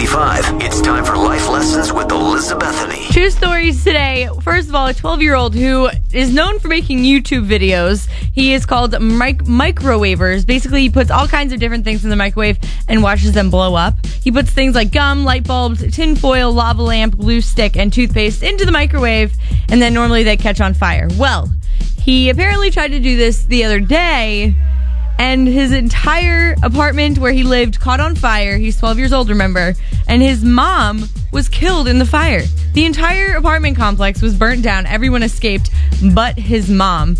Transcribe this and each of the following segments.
95. It's time for life lessons with Elizabethany. Two stories today. First of all, a 12 year old who is known for making YouTube videos. He is called mic- Microwavers. Basically, he puts all kinds of different things in the microwave and watches them blow up. He puts things like gum, light bulbs, tin foil, lava lamp, glue stick, and toothpaste into the microwave, and then normally they catch on fire. Well, he apparently tried to do this the other day and his entire apartment where he lived caught on fire. He's 12 years old, remember? And his mom was killed in the fire. The entire apartment complex was burnt down. Everyone escaped but his mom.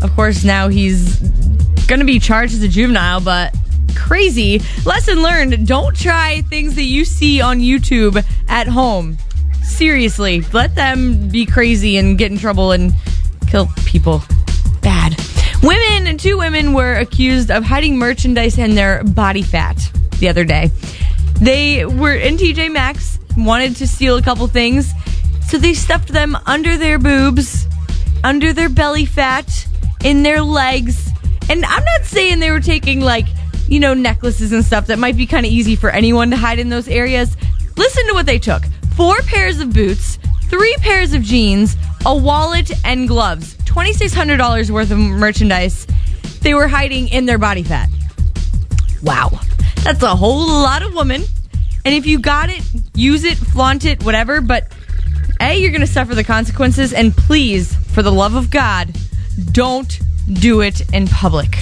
Of course, now he's going to be charged as a juvenile, but crazy. Lesson learned don't try things that you see on YouTube at home. Seriously, let them be crazy and get in trouble and kill people. Women, two women were accused of hiding merchandise in their body fat the other day. They were in TJ Maxx, wanted to steal a couple things, so they stuffed them under their boobs, under their belly fat, in their legs. And I'm not saying they were taking like, you know, necklaces and stuff that might be kind of easy for anyone to hide in those areas. Listen to what they took four pairs of boots, three pairs of jeans, a wallet, and gloves. $2,600 worth of merchandise they were hiding in their body fat. Wow. That's a whole lot of woman. And if you got it, use it, flaunt it, whatever. But A, you're going to suffer the consequences. And please, for the love of God, don't do it in public.